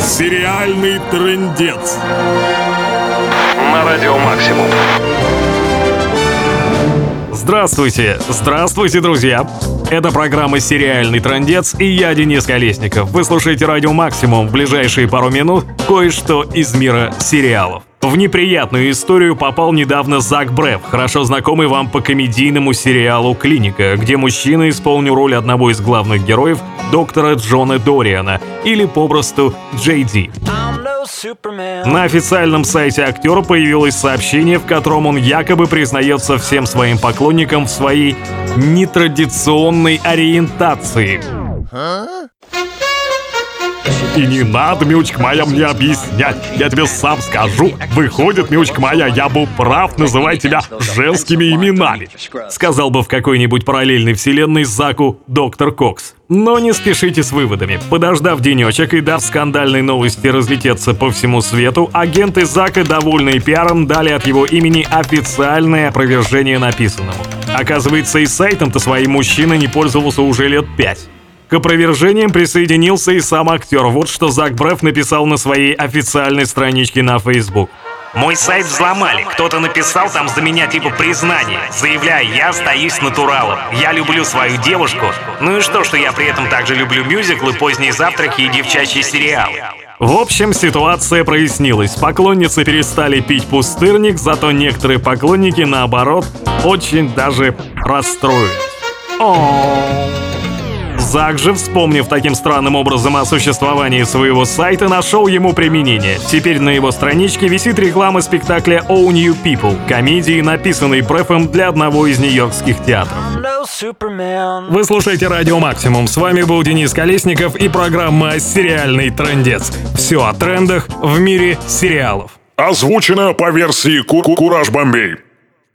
Сериальный трындец. На радио «Максимум». Здравствуйте, здравствуйте, друзья! Это программа «Сериальный трындец» и я, Денис Колесников. Вы слушаете «Радио Максимум» в ближайшие пару минут кое-что из мира сериалов. В неприятную историю попал недавно Зак Бреф, хорошо знакомый вам по комедийному сериалу «Клиника», где мужчина исполнил роль одного из главных героев, доктора Джона Дориана, или попросту Джей Ди. На официальном сайте актера появилось сообщение, в котором он якобы признается всем своим поклонникам в своей нетрадиционной ориентации. И не надо, милочка моя, мне объяснять. Я тебе сам скажу. Выходит, милочка моя, я был прав, называй тебя женскими именами. Сказал бы в какой-нибудь параллельной вселенной Заку доктор Кокс. Но не спешите с выводами. Подождав денечек и дав скандальной новости разлететься по всему свету, агенты Зака, довольные пиаром, дали от его имени официальное опровержение написанному. Оказывается, и сайтом-то своим мужчина не пользовался уже лет пять. К опровержениям присоединился и сам актер. Вот что Зак Бреф написал на своей официальной страничке на Facebook. Мой сайт взломали. Кто-то написал там за меня типа признание. Заявляя, я остаюсь натуралом. Я люблю свою девушку. Ну и что, что я при этом также люблю мюзиклы, поздние завтраки и девчачьи сериалы. В общем, ситуация прояснилась. Поклонницы перестали пить пустырник, зато некоторые поклонники, наоборот, очень даже расстроились. Же, вспомнив таким странным образом о существовании своего сайта, нашел ему применение. Теперь на его страничке висит реклама спектакля All New People, комедии, написанной Брефом для одного из нью-йоркских театров. Вы слушаете Радио Максимум. С вами был Денис Колесников и программа «Сериальный трендец». Все о трендах в мире сериалов. Озвучено по версии Ку-Ку-Кураж Бомбей.